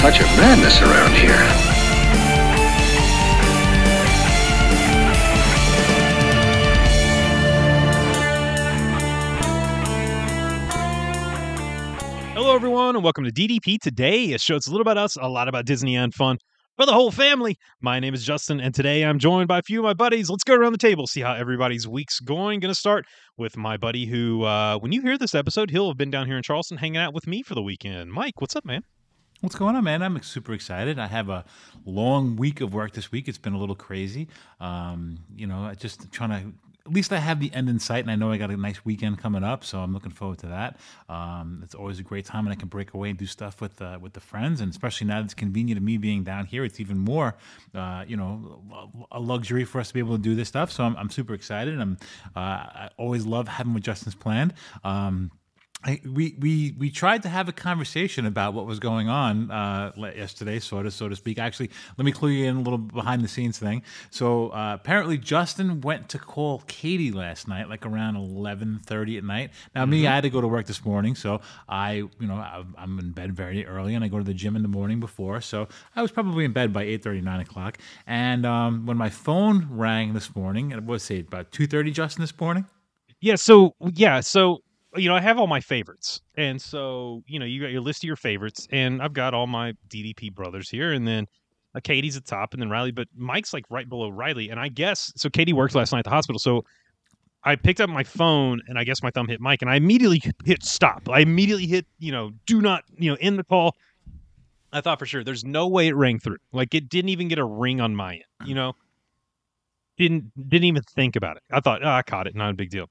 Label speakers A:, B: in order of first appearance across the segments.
A: Touch of madness around here.
B: Hello, everyone, and welcome to DDP Today, a show that's a little about us, a lot about Disney and fun for the whole family. My name is Justin, and today I'm joined by a few of my buddies. Let's go around the table, see how everybody's week's going. Going to start with my buddy who, uh, when you hear this episode, he'll have been down here in Charleston hanging out with me for the weekend. Mike, what's up, man?
C: What's going on, man? I'm super excited. I have a long week of work this week. It's been a little crazy. Um, you know, I just trying to. At least I have the end in sight, and I know I got a nice weekend coming up, so I'm looking forward to that. Um, it's always a great time, and I can break away and do stuff with uh, with the friends, and especially now that it's convenient to me being down here, it's even more, uh, you know, a luxury for us to be able to do this stuff. So I'm, I'm super excited. I'm uh, I always love having what Justin's planned. Um, I, we we we tried to have a conversation about what was going on uh, yesterday, sort of, so to speak. Actually, let me clue you in a little behind the scenes thing. So uh, apparently, Justin went to call Katie last night, like around eleven thirty at night. Now, me, I had to go to work this morning, so I, you know, I, I'm in bed very early, and I go to the gym in the morning before, so I was probably in bed by eight thirty, nine o'clock. And um, when my phone rang this morning, it was say about two thirty, Justin, this morning.
B: Yeah, so, yeah, so you know, I have all my favorites. And so, you know, you got your list of your favorites, and I've got all my DDP brothers here, and then uh, Katie's at top, and then Riley, but Mike's like right below Riley. And I guess so. Katie worked last night at the hospital, so I picked up my phone, and I guess my thumb hit Mike, and I immediately hit stop. I immediately hit, you know, do not, you know, end the call. I thought for sure there's no way it rang through. Like it didn't even get a ring on my end, you know. Didn't didn't even think about it. I thought, oh, I caught it, not a big deal.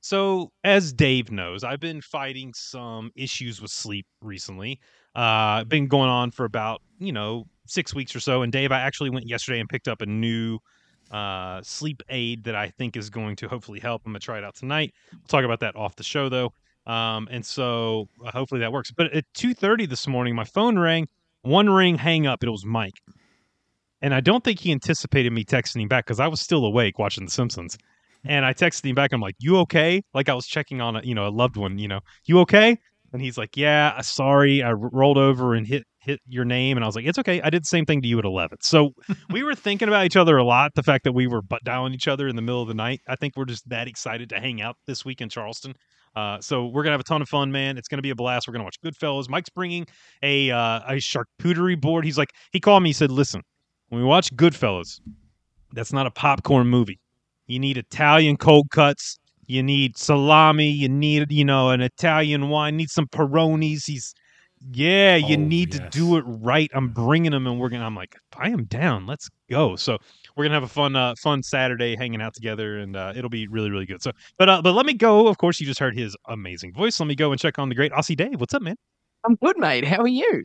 B: So, as Dave knows, I've been fighting some issues with sleep recently. Uh, been going on for about you know six weeks or so. And Dave, I actually went yesterday and picked up a new uh, sleep aid that I think is going to hopefully help. I'm gonna try it out tonight. We'll talk about that off the show though. Um, and so uh, hopefully that works. But at 2:30 this morning, my phone rang. One ring, hang up. It was Mike, and I don't think he anticipated me texting him back because I was still awake watching The Simpsons. And I texted him back. I'm like, "You okay?" Like I was checking on a you know a loved one. You know, you okay? And he's like, "Yeah, uh, sorry, I rolled over and hit hit your name." And I was like, "It's okay. I did the same thing to you at 11." So we were thinking about each other a lot. The fact that we were butt dialing each other in the middle of the night. I think we're just that excited to hang out this week in Charleston. Uh, so we're gonna have a ton of fun, man. It's gonna be a blast. We're gonna watch Goodfellas. Mike's bringing a uh, a charcuterie board. He's like, he called me. He said, "Listen, when we watch Goodfellas, that's not a popcorn movie. You need Italian cold cuts. You need salami. You need, you know, an Italian wine. Need some Peronis. He's, yeah, you
C: Oh,
B: need to do it right. I'm bringing them, and we're gonna. I'm like, I am down. Let's go. So we're gonna have a fun, uh, fun Saturday hanging out together, and uh, it'll be really, really good. So, but, uh, but let me go. Of course, you just heard his amazing voice. Let me go and check on the great Aussie Dave. What's up, man?
D: I'm good, mate. How are you?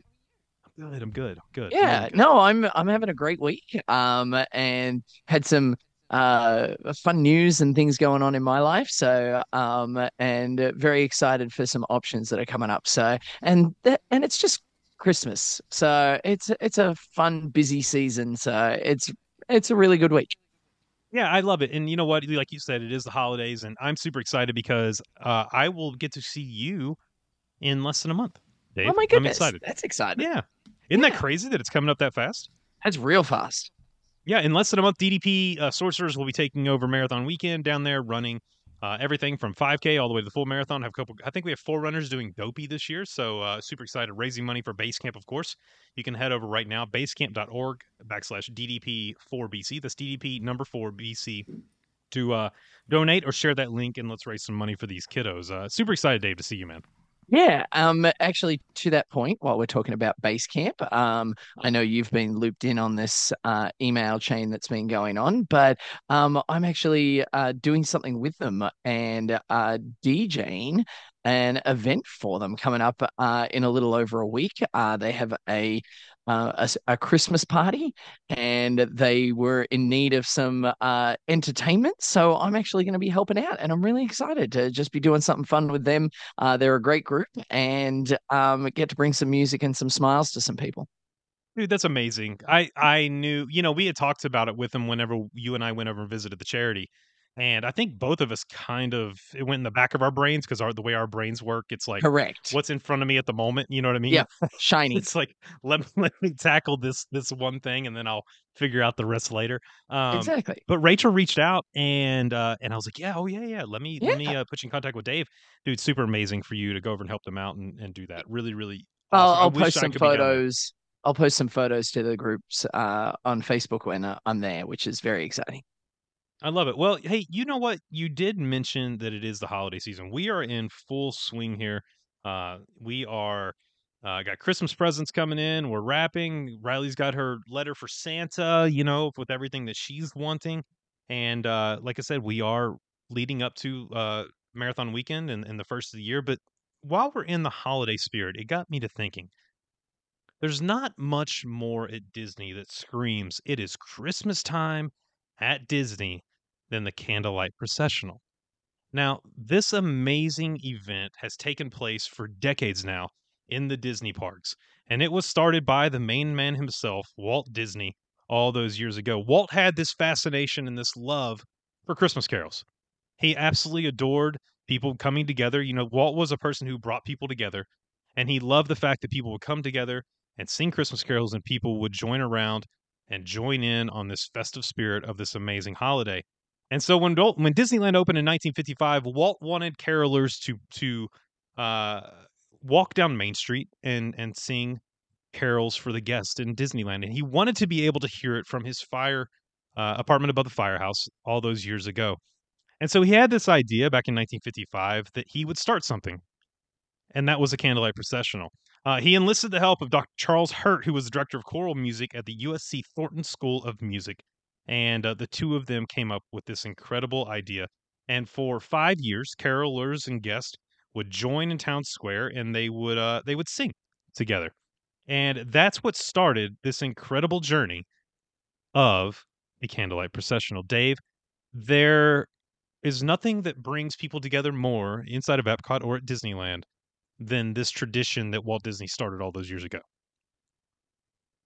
B: I'm good. I'm good. I'm good.
D: Yeah,
B: Really good.
D: no, I'm I'm having a great week. Um, and had some uh fun news and things going on in my life. So, um, and very excited for some options that are coming up. So, and that and it's just Christmas, so it's it's a fun, busy season. So it's it's a really good week.
B: Yeah, I love it. And you know what? Like you said, it is the holidays, and I'm super excited because uh, I will get to see you in less than a month. Dave.
D: Oh my goodness, I'm
B: excited.
D: that's exciting.
B: Yeah. Isn't that crazy that it's coming up that fast?
D: That's real fast.
B: Yeah, in less than a month, DDP uh, Sorcerers will be taking over Marathon Weekend down there, running uh, everything from 5K all the way to the full marathon. Have a couple. I think we have four runners doing Dopey this year, so uh, super excited. Raising money for Basecamp, of course. You can head over right now, basecamp.org backslash DDP4BC. That's DDP number four BC to uh, donate or share that link, and let's raise some money for these kiddos. Uh, super excited, Dave, to see you, man.
D: Yeah, um, actually, to that point, while we're talking about Basecamp, um, I know you've been looped in on this uh, email chain that's been going on, but um, I'm actually uh, doing something with them and uh, DJing an event for them coming up uh, in a little over a week. Uh, they have a, uh, a, a Christmas party, and they were in need of some uh, entertainment. So I'm actually going to be helping out, and I'm really excited to just be doing something fun with them. Uh, they're a great group, and um, get to bring some music and some smiles to some people.
B: Dude, that's amazing. I I knew, you know, we had talked about it with them whenever you and I went over and visited the charity. And I think both of us kind of it went in the back of our brains because our the way our brains work, it's like
D: Correct.
B: what's in front of me at the moment. You know what I mean?
D: Yeah, shiny.
B: it's like let me let me tackle this this one thing and then I'll figure out the rest later. Um,
D: exactly.
B: but Rachel reached out and uh, and I was like, yeah, oh yeah, yeah. Let me let me uh, put you in contact with Dave, dude. Super amazing for you to go over and help them out and, and do that. Really, really.
D: I'll,
B: awesome. I
D: I'll
B: wish
D: post some
B: could be down there.
D: photos. I'll post some photos to the groups uh, on Facebook when uh, I'm there, which is very exciting.
B: I love it. Well, hey, you know what? You did mention that it is the holiday season. We are in full swing here. Uh, we are uh, got Christmas presents coming in. We're wrapping. Riley's got her letter for Santa. You know, with everything that she's wanting. And uh, like I said, we are leading up to uh, marathon weekend and, and the first of the year. But while we're in the holiday spirit, it got me to thinking. There's not much more at Disney that screams it is Christmas time at Disney than the candlelight mm. processional. Now, this amazing event has taken place for decades now in the Disney parks, and it was started by the main man himself, Walt Disney, all those years ago. Walt had this fascination and this love for Christmas carols. He absolutely adored people coming together. You know, Walt was a person who brought people together, and he loved the fact that people would come together and sing Christmas carols, and people would join around and join in on this festive spirit of this amazing holiday. And so when when Disneyland opened in 1955, Walt wanted carolers to to uh, walk down Main Street and and sing carols for the guests in Disneyland, and he wanted to be able to hear it from his fire uh, apartment above the firehouse all those years ago. And so he had this idea back in 1955 that he would start something, and that was a candlelight processional. Uh, he enlisted the help of Dr. Charles Hirt, who was the director of choral music at the USC Thornton School of Music. And uh, the two of them came up with this incredible idea. And for five years, carolers and guests would join in town square, and they would uh, they would sing together. And that's what started this incredible journey of the candlelight processional. Dave, there is nothing that brings people together more inside of Epcot or at Disneyland than this tradition that Walt Disney started all those years ago.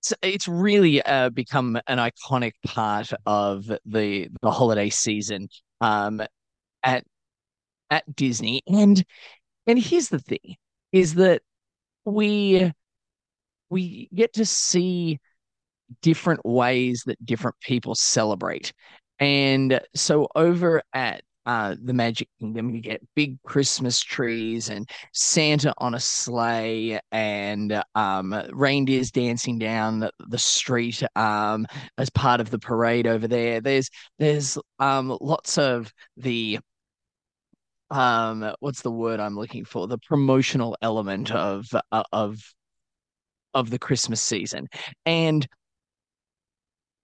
D: It's, it's really uh, become an iconic part of the the holiday season um, at at Disney. And and here's the thing: is that we we get to see different ways that different people celebrate. And so over at uh, the Magic Kingdom, you get big Christmas trees and Santa on a sleigh and um, reindeers dancing down the, the street um, as part of the parade over there. There's there's um, lots of the um what's the word I'm looking for? The promotional element of uh, of of the Christmas season. And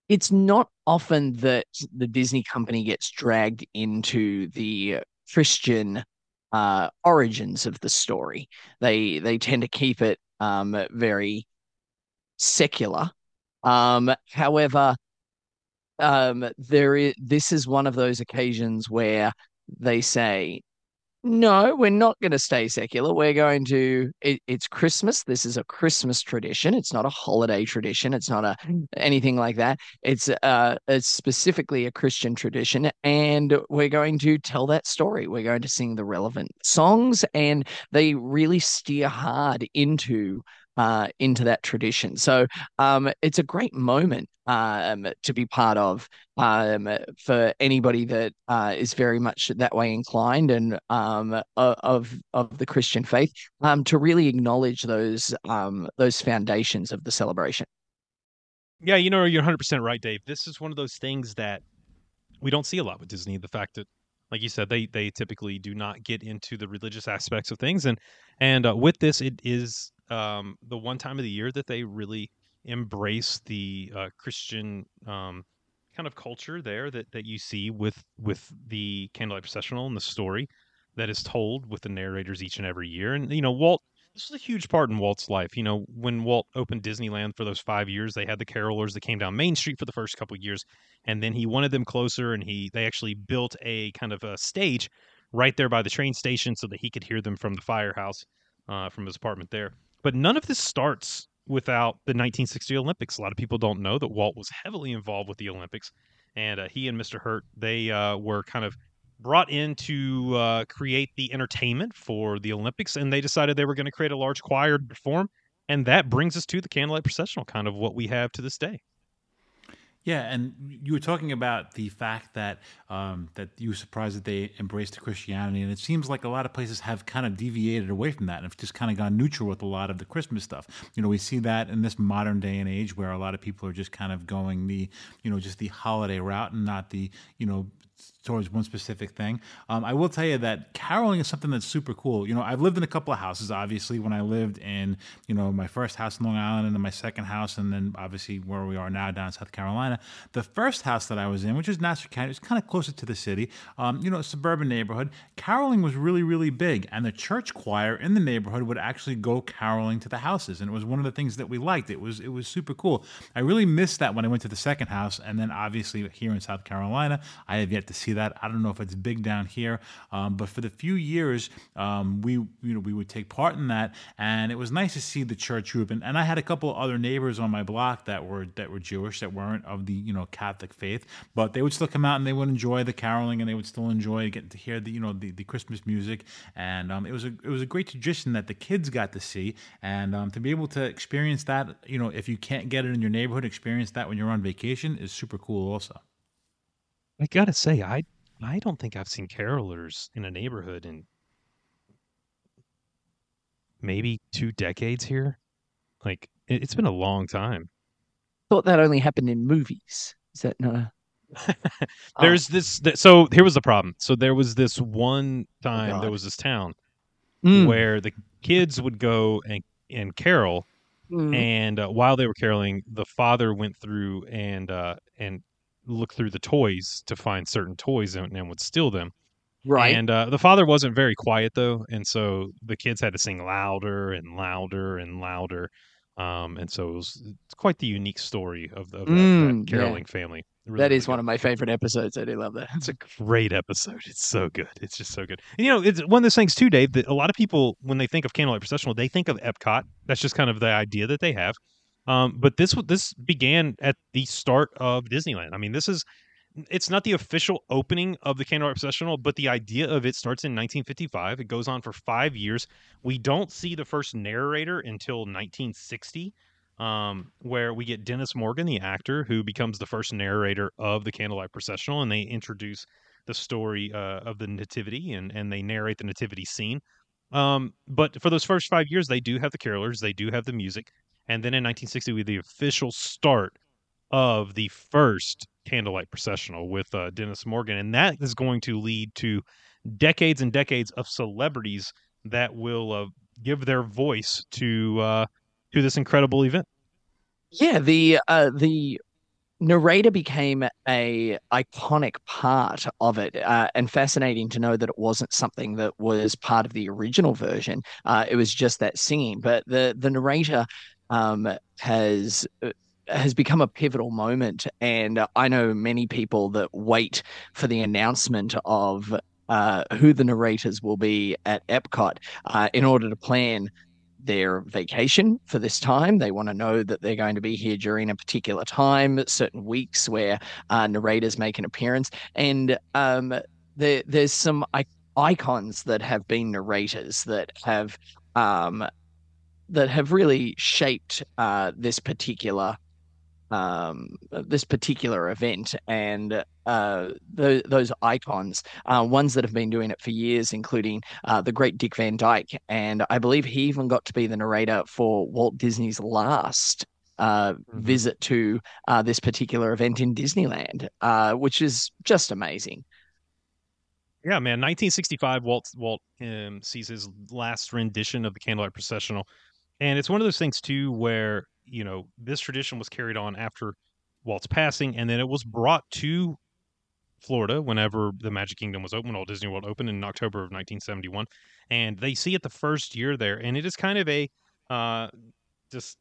D: it's not often that the Disney company gets dragged into the Christian uh, origins of the story. They they tend to keep it um, very secular. Um, however, um, there is this is one of those occasions where they say, no, we're not going to stay secular. We're going to. It, it's Christmas. This is a Christmas tradition. It's not a holiday tradition. It's not a anything like that. It's uh, it's specifically a Christian tradition, and we're going to tell that story. We're going to sing the relevant songs, and they really steer hard into uh, into that tradition. So um, it's a great moment um, to be part of um, for anybody that uh, is very much that way inclined and um, of of the Christian faith um, to really acknowledge those um, those foundations of the celebration.
B: Yeah, you know, you're 100% right, Dave. This is one of those things that we don't see a lot with Disney. The fact that, like you said, they they typically do not get into the religious aspects of things, and and uh, with this, it is um, the one time of the year that they really embrace the uh, Christian um, kind of culture there that that you see with with the candlelight processional and the story. that is told with the narrators each and every year. And you know, Walt this was a huge part in Walt's life. You know, when Walt opened Disneyland for those five years, they had the carolers that came down Main Street for the first couple of years, and then he wanted them closer, and he they actually built a kind of a stage right there by the train station so that he could hear them from the firehouse uh, from his apartment there. But none of this starts without the 1960 Olympics. A lot of people don't know that Walt was heavily involved with the Olympics, and uh, he and Mr. Hirt they uh, were kind of brought in to uh, create the entertainment for the Olympics, and they decided they were going to create a large choir to perform, and that brings us to the candlelight processional, kind of what we have to this day.
C: Yeah, and you were talking about the fact that um, that you were surprised that they embraced Christianity, and it seems like a lot of places have kind of deviated away from that and have just kind of gone neutral with a lot of the Christmas stuff. You know, we see that in this modern day and age where a lot of people are just kind of going the, you know, just the holiday route and not the, you know, towards one specific thing. Um, I will tell you that caroling is something that's super cool. You know, I've lived in a couple of houses. Obviously, when I lived in you know my first house in Long Island, and then my second house, and then obviously where we are now down in South Carolina. The first house that I was in, which is Nassau County, was kind of closer to the city. Um, you know, suburban neighborhood. Caroling was really really big, and the church choir in the neighborhood would actually go caroling to the houses, and it was one of the things that we liked. It was it was super cool. I really missed that when I went to the second house, and then obviously here in South Carolina, I have yet to see that. I don't know if it's big down here, um, but for the few years um, we you know we would take part in that, and it was nice to see the church group. And, and I had a couple other neighbors on my block that were that were Jewish that weren't of the you know Catholic faith, but they would still come out and they would enjoy the caroling and they would still enjoy getting to hear the you know the, the Christmas music. And um, it was a it was a great tradition that the kids got to see and um, to be able to experience that. You know, if you can't get it in your neighborhood, experience that when you're on vacation is super cool also.
B: I gotta say, I I don't think I've seen carolers in a neighborhood in maybe two decades here. Like it, has been a long time.
D: Thought that only happened in movies. Is that not a?
B: There's oh. this. Th- so here was the problem. So there was this one time. Oh there was this town mm. where the kids would go and and carol, mm. and uh, while they were caroling, the father went through and uh, and look through the toys to find certain toys and, and would steal them.
D: Right.
B: And uh, the father wasn't very quiet though, and so the kids had to sing louder and louder and louder. Um, and so it was it's quite the unique story of, of that, mm, that caroling yeah. family.
D: Really, that is really one of my favorite episodes. I do love that.
B: It's a great episode. It's so good. It's just so good. And, you know, it's one of those things too, Dave. That a lot of people, when they think of Candlelight Processional, they think of Epcot. That's just kind of the idea that they have. Um, but this this began at the start of Disneyland. I mean, this is it's not the official opening of the Candlelight Processional, but the idea of it starts in 1955. It goes on for five years. We don't see the first narrator until 1960, um, where we get Dennis Morgan, the actor, who becomes the first narrator of the Candlelight Processional, and they introduce the story uh, of the Nativity and and they narrate the Nativity scene. Um, but for those first five years, they do have the carolers, they do have the music. And then in 1960, we the official start of the first candlelight processional with uh, Dennis Morgan. And that is going to lead to decades and decades of celebrities that will uh, give their voice to uh, to this incredible event.
D: Yeah, the uh, the narrator became a iconic part of it uh, and fascinating to know that it wasn't something that was part of the original version uh, it was just that singing but the the narrator um, has uh, has become a pivotal moment. And I know many people that wait for the announcement of uh, who the narrators will be at Epcot uh, in order to plan their vacation for this time. They want to know that they're going to be here during a particular time, certain weeks where uh, narrators make an appearance. And um, there, there's some icons that have been narrators that have um, that have really shaped uh, this particular um, this particular event and uh, those icons, uh, ones that have been doing it for years, including uh, the great Dick Van Dyke. And I believe he even got to be the narrator for Walt Disney's last uh, mm-hmm. visit to uh, this particular event in Disneyland, uh, which is just amazing.
B: Yeah, man. 1965, Walt Walt um, sees his last rendition of the Candlelight Processional and it's one of those things too where, you know, this tradition was carried on after Walt's passing and then it was brought to Florida whenever the Magic Kingdom was open, when Walt Disney World opened in October of 1971, and they see it the first year there, and it is kind of a uh, just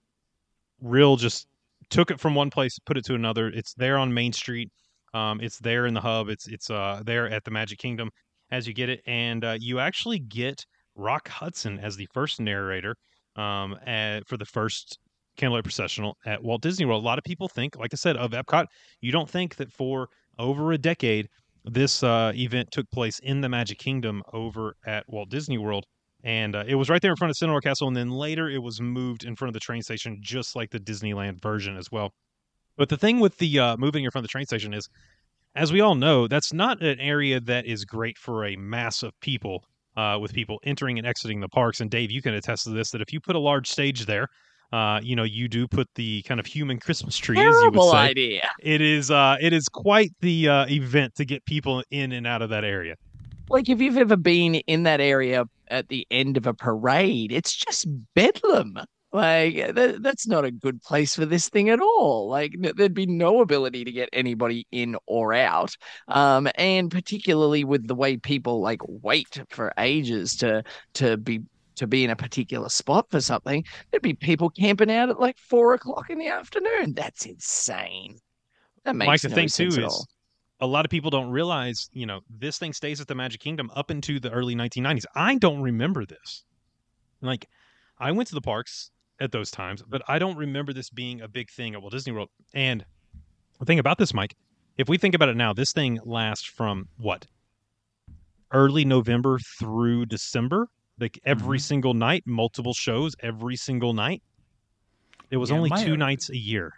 B: real just took it from one place, put it to another. It's there on Main Street. Um, it's there in the hub. It's it's uh, there at the Magic Kingdom as you get it, and uh, you actually get Rock Hudson as the first narrator um, at, for the first Candlelight Processional at Walt Disney World. A lot of people think, like I said, of Epcot. You don't think that for over a decade this uh, event took place in the Magic Kingdom over at Walt Disney World. And uh, it was right there in front of Cinderella Castle, and then later it was moved in front of the train station, just like the Disneyland version as well. But the thing with the uh, moving in front of the train station is, as we all know, that's not an area that is great for a mass of people, uh, with people entering and exiting the parks. And Dave, you can attest to this that if you put a large stage there, uh, you know, you do put the kind of human Christmas tree, as you would
D: Terrible
B: say.
D: idea.
B: It is, uh, it is quite the uh, event to get people in and out of that area.
D: Like if you've ever been in that area at the end of a parade, it's just bedlam. Like that, that's not a good place for this thing at all. Like there'd be no ability to get anybody in or out. Um, and particularly with the way people like wait for ages to to be to be in a particular spot for something, there'd be people camping out at like four o'clock in the afternoon. That's insane. That makes
B: Mike, the
D: no
B: thing too
D: sense at
B: is a lot of people don't realize, you know, this thing stays at the Magic Kingdom up into the early 1990s. I don't remember this. Like, I went to the parks at those times, but I don't remember this being a big thing at Walt Disney World. And the thing about this, Mike, if we think about it now, this thing lasts from what? Early November through December, like every
C: Mhm.
B: single night, multiple shows every single night. It was
C: Yeah,
B: only two nights a year.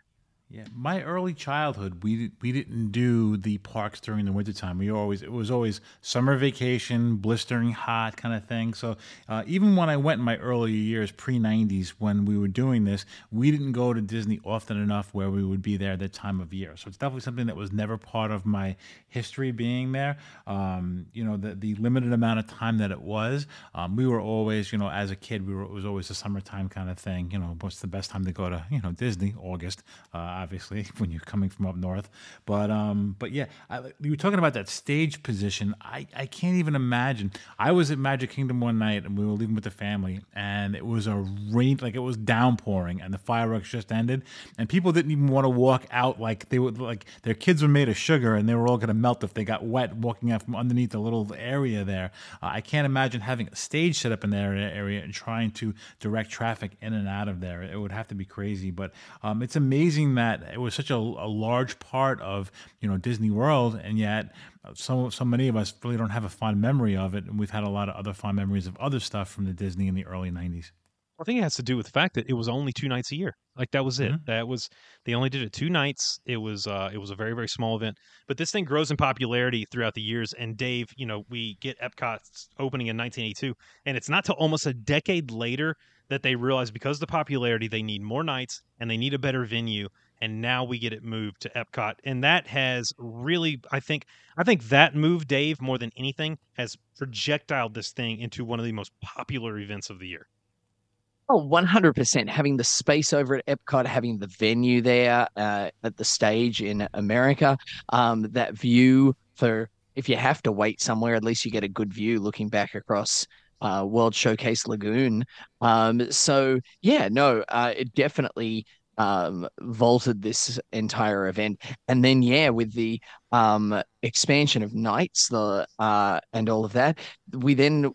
C: Yeah, my early childhood, we we didn't do the parks during the wintertime. We always it was always summer vacation, blistering hot kind of thing. So uh, even when I went in my earlier years, pre '90s, when we were doing this, we didn't go to Disney often enough where we would be there at that time of year. So it's definitely something that was never part of my history being there. Um, you know, the the limited amount of time that it was, um, we were always, you know, as a kid, we were it was always a summertime kind of thing. You know, what's the best time to go to, you know, Disney? August. Uh, obviously when you're coming from up north. But um, but yeah, I, you were talking about that stage position. I I can't even imagine. I was at Magic Kingdom one night and we were leaving with the family, and it was a rain like it was downpouring, and the fireworks just ended, and people didn't even want to walk out like they would like their kids were made of sugar and they were all going to melt if they got wet walking out from underneath the little area there. Uh, I can't imagine having a stage set up in that area and trying to direct traffic in and out of there. It would have to be crazy, but um, it's amazing that it was such a, a large part of you know Disney World, and yet so so many of us really don't have a fond memory of it, and we've had a lot of other fond memories of other stuff from the Disney in the early '90s.
B: I think it has to do with the fact that it was only two nights a year. Like that was it.
C: Mhm.
B: That was they only did it two nights. It was uh it was a very very small event. But this thing grows in popularity throughout the years. And Dave, you know, we get Epcot's opening in 1982, and it's not till almost a decade later that they realize because of the popularity they need more nights and they need a better venue. And now we get it moved to Epcot, and that has really, I think, I think that move, Dave, more than anything, has projectiled this thing into one of the most popular events of the year.
D: Oh, 100%. Having the space over at Epcot, having the venue there uh, at the stage in America, um, that view for if you have to wait somewhere, at least you get a good view looking back across uh, World Showcase Lagoon. Um, so, yeah, no, uh, it definitely um, vaulted this entire event. And then, yeah, with the um, expansion of nights the uh, and all of that, we then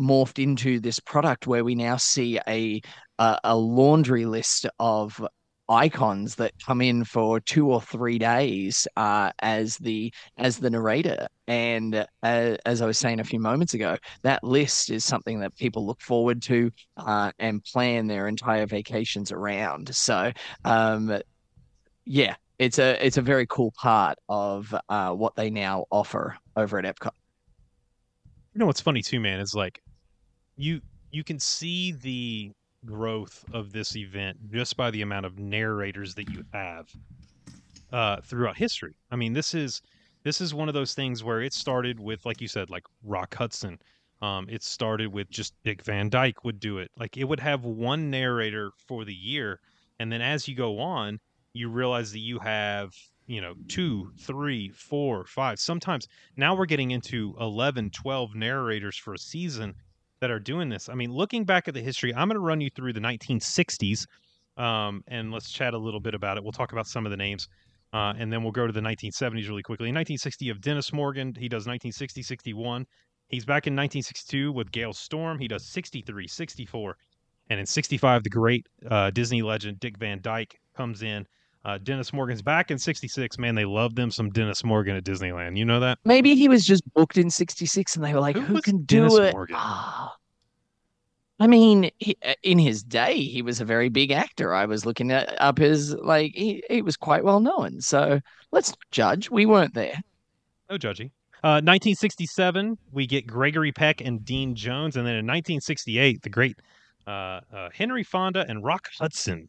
D: morphed into this product where we now see a a, a laundry list of icons that come in for two or three days uh, as the as the narrator. And uh, as I was saying a few moments ago, that list is something that people look forward to uh, and plan their entire vacations around. So, um, yeah, it's a it's a very cool part of uh, what they now offer over at Epcot.
B: You know what's funny too, man, is like you you can see the growth of this event just by the amount of narrators that you have uh, throughout history. I mean, this is this is one of those things where it started with, like you said, like Rock Hudson. Um, it started with just Dick Van Dyke would do it. Like it would have one narrator for the year, and then as you go on, you realize that you have you know, two, three, four, five. Sometimes now we're getting into 11, 12 narrators for a season that are doing this. I mean, looking back at the history, I'm going to run you through the 1960s um, and let's chat a little bit about it. We'll talk about some of the names. Uh, and then we'll go to the 1970s really quickly. In 1960, of Dennis Morgan, he does 1960, 61. He's back in 1962 with Gale Storm. He does 63, 64. And in 65, the great uh, Disney legend Dick Van Dyke comes in. Uh, Dennis Morgan's back in 66. Man, they love them some Dennis Morgan at Disneyland. You know that?
D: Maybe he was just booked in 66 and they were like,
B: Who
D: who, can do
B: Dennis
D: it?
B: Morgan?
D: Ah. I mean, he, uh, in his day, he was a very big actor. I was looking at, up his, like, he, he was quite well known. So let's judge. We weren't there.
B: No judging. Uh, 1967, we get Gregory Peck and Dean Jones. And then in 1968, the great uh, uh, Henry Fonda and Rock Hudson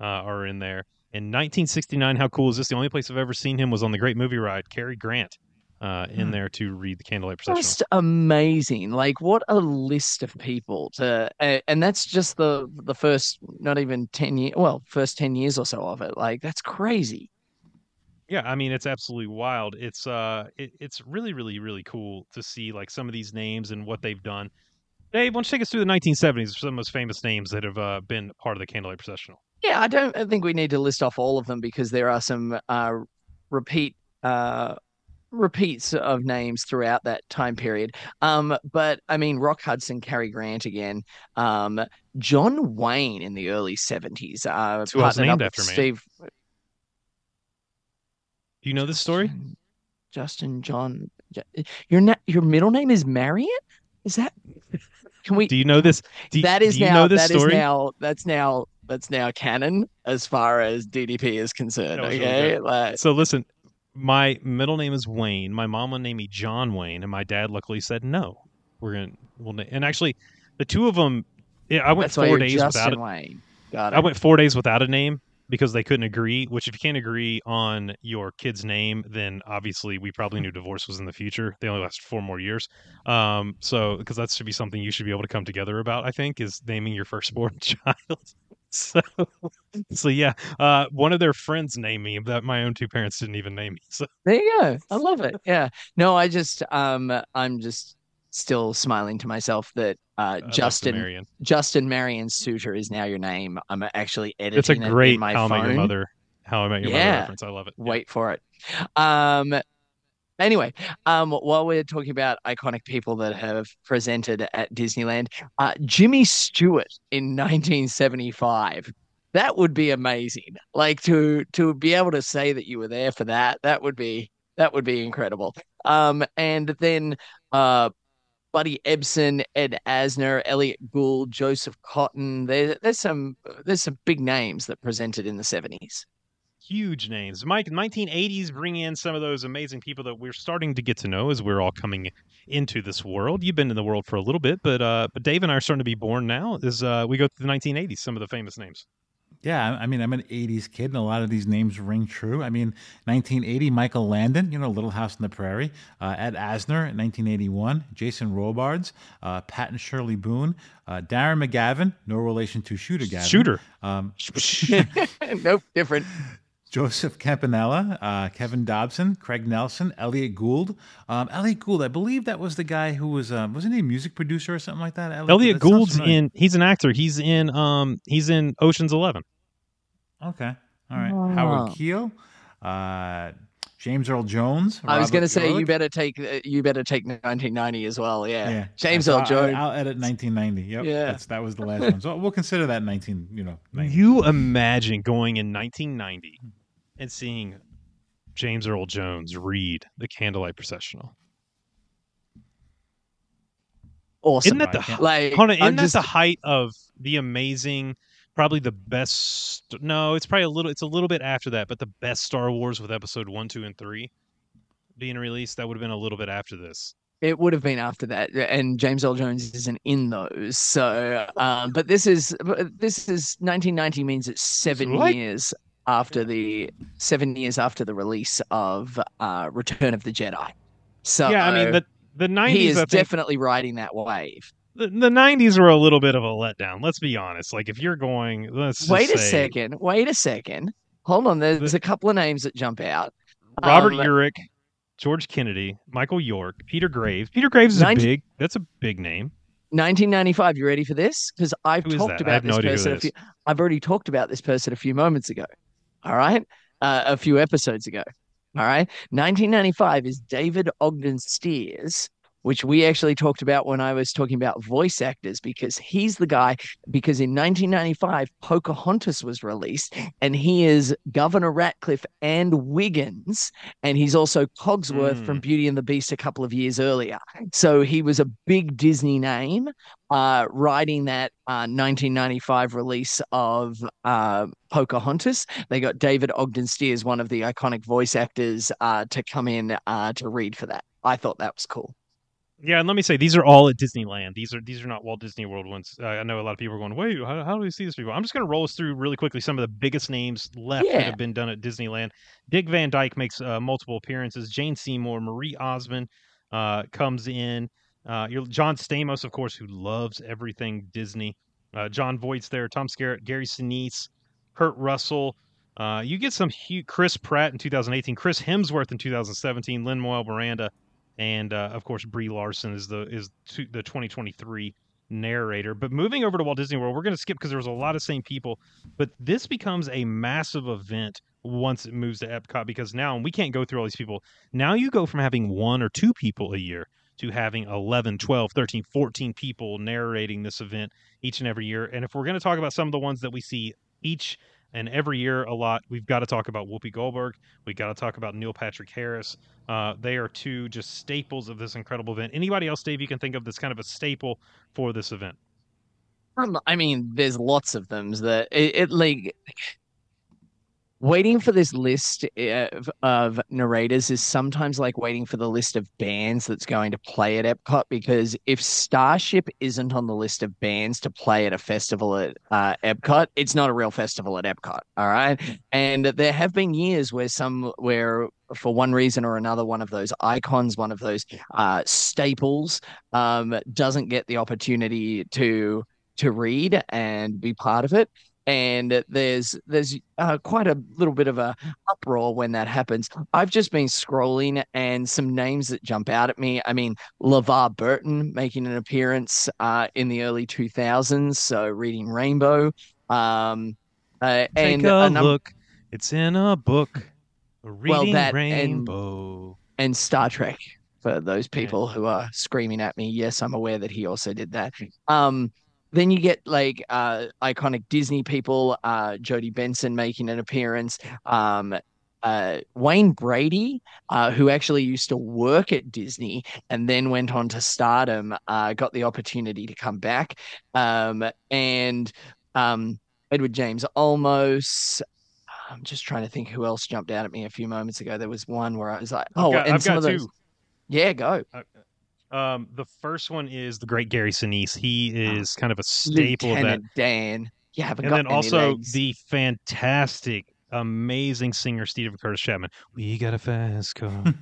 B: uh, are in there. In 1969, how cool is this? The only place I've ever seen him was on the great movie ride, Cary Grant, uh, in
C: Hmm.
B: there to read the Candlelight Processional.
D: Just amazing. Like, what a list of people to, uh, and that's just the the first, not even 10 years, well, first 10 years or so of it. Like, that's crazy.
B: Yeah, I mean it's absolutely wild. It's uh, it, it's really, really, really cool to see like some of these names and what they've done. Dave, why don't you take us through the 1970s? Some of the most famous names that have uh, been part of the Candlelight Processional.
D: Yeah, I don't think we need to list off all of them because there are some uh, repeat uh, repeats of names throughout that time period. Um, but I mean, Rock Hudson, Cary Grant again, um, John Wayne in the early seventies. Uh,
B: who was named after.
D: Steve.
B: Do you know this story?
D: Justin, Justin John. Your na- your middle name is Marion. Is that? Can we?
B: Do you know this? Do,
D: that is
B: do you
D: now
B: know this
D: that is
B: story?
D: now that's now that's now canon as far as DDP is concerned. Okay, like
B: So listen, my middle name is Wayne. My mom would name me John Wayne, and my dad luckily said no. We're gonna. We'll, and actually, the two of them. Yeah, I went
D: that's
B: four days
D: Justin
B: without. A,
D: Wayne. Got it.
B: I went four days without a name because they couldn't agree. Which, if you can't agree on your kid's name, then obviously we probably knew divorce was in the future. They only last four more years. Um, so because that should be something you should be able to come together about. I think is naming your firstborn child. So, so yeah, uh, one of their friends named me that my own two parents didn't even name me. So
D: There you go. I love it. Yeah. No, I just um I'm just still smiling to myself that uh
B: uh,
D: Justin
B: Marion.
D: Justin Marion Suter is now your name. I'm actually editing
B: It's a
D: it
B: great
D: in my
B: How I. Met Your Mother. How I Met Your Mother
D: Yeah.
B: reference. I love it. Yeah.
D: Wait for it. Um anyway, um while we're talking about iconic people that have presented at Disneyland, uh Jimmy Stewart in 1975. That would be amazing. Like to to be able to say that you were there for that, that would be that would be incredible. Um and then uh Buddy Ebsen, Ed Asner, Elliot Gould, Joseph Cotten. There, there's some there's some big names that presented in the 70s.
B: Huge names. Mike, 1980s bring in some of those amazing people that we're starting to get to know as we're all coming into this world. You've been in the world for a little bit, but uh, but Dave and I are starting to be born now. As uh, we go through the 1980s, some of the famous names.
C: Yeah, I I mean, I'm an 80s kid, and a lot of these names ring true. I mean, 1980, Michael Landon, you know, Little House on the Prairie. Uh, Ed Asner, 1981. Jason Robards, uh, Pat and Shirley Boone. Uh, Darren McGavin, no relation to Shooter Gavin.
B: Shooter.
C: Um,
D: nope, different.
C: Joseph Campanella, uh, Kevin Dobson, Craig Nelson, Elliot Gould. Um, Elliot Gould, I believe that was the guy who was, um, wasn't he a music producer or something like that?
B: Elliot
C: that
B: Gould's in. He's an actor. He's in. Um, he's in Ocean's Eleven.
C: Okay. All right.
D: Oh.
C: Howard Keel, uh, James Earl Jones.
D: I was going to say you better take uh, you better take 1990 as well. Yeah,
C: Yeah.
D: James
C: So
D: Earl
C: I'll-
D: Jones.
C: I'll, edit 1990. Yep.
D: Yeah.
C: That's, that was the last one. So we'll consider that 19, you know, 90.
B: You imagine going in 1990 and seeing James Earl Jones read the Candlelight Processional.
D: awesome.
B: Isn't that the
D: like?
B: On, isn't that
D: just
B: the height of the amazing? Probably the best. No, it's probably a little. It's a little bit after that, but the best Star Wars with Episode one, two, and three being released. That would have been a little bit after this.
D: it would have been after that, and James Earl Jones isn't in those. So, um, but this is this is 1990 means it's seven
B: What?
D: years after the seven years after the release of uh, Return of the Jedi. So
B: yeah, I mean the the nineties.
D: he
B: is think
D: definitely riding that wave.
B: the, the 90s were a little bit of a letdown. Let's be honest. Like if you're going, let's just
D: Wait a
B: say-
D: second. Wait a second. hold on. There's a couple of names that jump out.
B: Robert
D: Um,
B: Urich, George Kennedy, Michael York, Peter Graves. Peter Graves is a big. That's a big name.
D: 1995. You ready for this? Because I've talked
B: that? I have
D: about
B: no
D: this
B: who
D: person. A few, I've already talked about this person a few moments ago. All right, uh, a few episodes ago. All right, 1995 is David Ogden Stiers, which we actually talked about when I was talking about voice actors, because he's the guy. Because in 1995, Pocahontas was released, and he is Governor Ratcliffe and Wiggins, and he's also Cogsworth from Beauty and the Beast a couple of years earlier. So he was a big Disney name, uh, writing that uh, 1995 release of uh, Pocahontas. They got David Ogden Stiers, one of the iconic voice actors, uh, to come in uh, to read for that. I thought that was cool.
B: Yeah, and let me say these are all at Disneyland. These are these are not Walt Disney World ones. Uh, I know a lot of people are going, "Wait, how, how do we see these people?" I'm just going to roll us through really quickly some of the biggest names left that have been done at Disneyland. Dick Van Dyke makes uh, multiple appearances. Jane Seymour, Marie Osmond uh, comes in. Uh, you're, John Stamos, of course, who loves everything Disney. Uh, Jon Voight's there. Tom Skerritt, Gary Sinise, Kurt Russell. Uh, you get some hu Chris Pratt in 2018, Chris Hemsworth in 2017, Lin Manuel Miranda, and uh, of course Brie Larson is the is to, the 2023 narrator. But moving over to Walt Disney World, we're going to skip because there was a lot of same people. But this becomes a massive event once it moves to Epcot because now and we can't go through all these people. Now you go from having one or two people a year to having 11, 12, 13, 14 people narrating this event each and every year. And if we're going to talk about some of the ones that we see each and every year a lot, we've got to talk about Whoopi Goldberg. We got to talk about Neil Patrick Harris. Uh, they are two just staples of this incredible event. Anybody else, Dave, you can think of that's kind of a staple for this event?
D: Um, I mean, there's lots of them that it, it like waiting for this list of, of narrators is sometimes like waiting for the list of bands that's going to play at Epcot because if Starship isn't on the list of bands to play at a festival at uh, Epcot, it's not a real festival at Epcot. All right, and there have been years where some where for one reason or another, one of those icons, one of those uh, staples, um, doesn't get the opportunity to to read and be part of it and there's there's uh, quite a little bit of a uproar when that happens. I've just been scrolling and some names that jump out at me. I mean, LeVar Burton making an appearance uh, in the early 2000s, so reading Rainbow. Um, uh,
B: Take
D: and
B: a
D: num-
B: look. It's in a book. Reading
D: that
B: Rainbow.
D: and Star Trek for those people who are screaming at me. Yes, I'm aware that he also did that. Um, then you get like uh, iconic Disney people, uh, Jodi Benson making an appearance. Um, uh, Wayne Brady, uh, who actually used to work at Disney and then went on to stardom, uh, got the opportunity to come back. Um, and um, Edward James Olmos. I'm just trying to think who else jumped out at me a few moments ago. There was one where I was like,
B: I've
D: oh,
B: got,
D: and
B: I've
D: some
B: got
D: of those.
B: two.
D: Yeah, go.
B: Um, the first one is the great Gary Sinise. He is kind of a staple of that.
D: Lieutenant Dan. You haven't
B: And
D: got
B: then also
D: legs.
B: the fantastic, amazing singer Steven Curtis Chapman. We got a fast car.